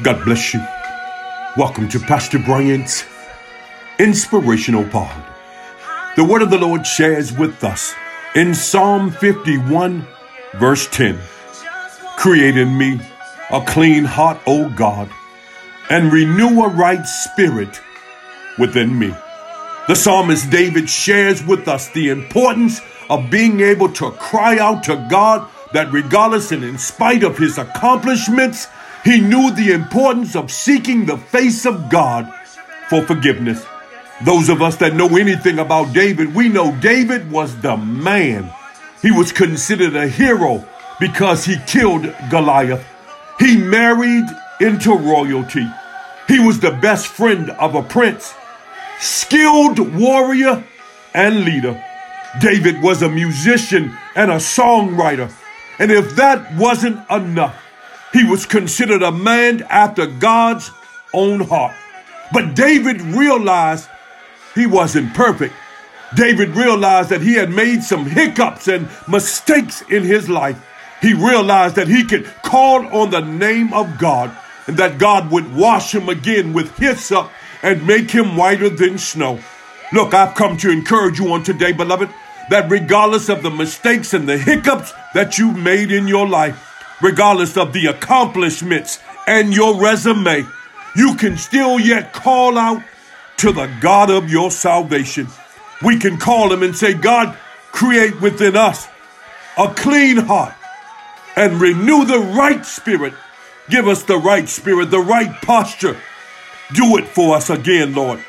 God bless you. Welcome to Pastor Bryant's Inspirational Pod. The word of the Lord shares with us in Psalm 51, verse 10 Create in me a clean heart, O God, and renew a right spirit within me. The psalmist David shares with us the importance of being able to cry out to God that regardless and in spite of his accomplishments, he knew the importance of seeking the face of God for forgiveness. Those of us that know anything about David, we know David was the man. He was considered a hero because he killed Goliath. He married into royalty. He was the best friend of a prince, skilled warrior, and leader. David was a musician and a songwriter. And if that wasn't enough, he was considered a man after God's own heart. But David realized he wasn't perfect. David realized that he had made some hiccups and mistakes in his life. He realized that he could call on the name of God and that God would wash him again with hyssop and make him whiter than snow. Look, I've come to encourage you on today, beloved, that regardless of the mistakes and the hiccups that you've made in your life, regardless of the accomplishments and your resume, you can still yet call out to the God of your salvation. We can call him and say, God, create within us a clean heart and renew the right spirit. Give us the right spirit, the right posture. Do it for us again, Lord.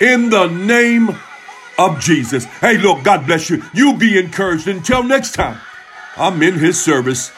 In the name of Jesus. Hey, look, God bless you. You be encouraged. Until next time, I'm in his service.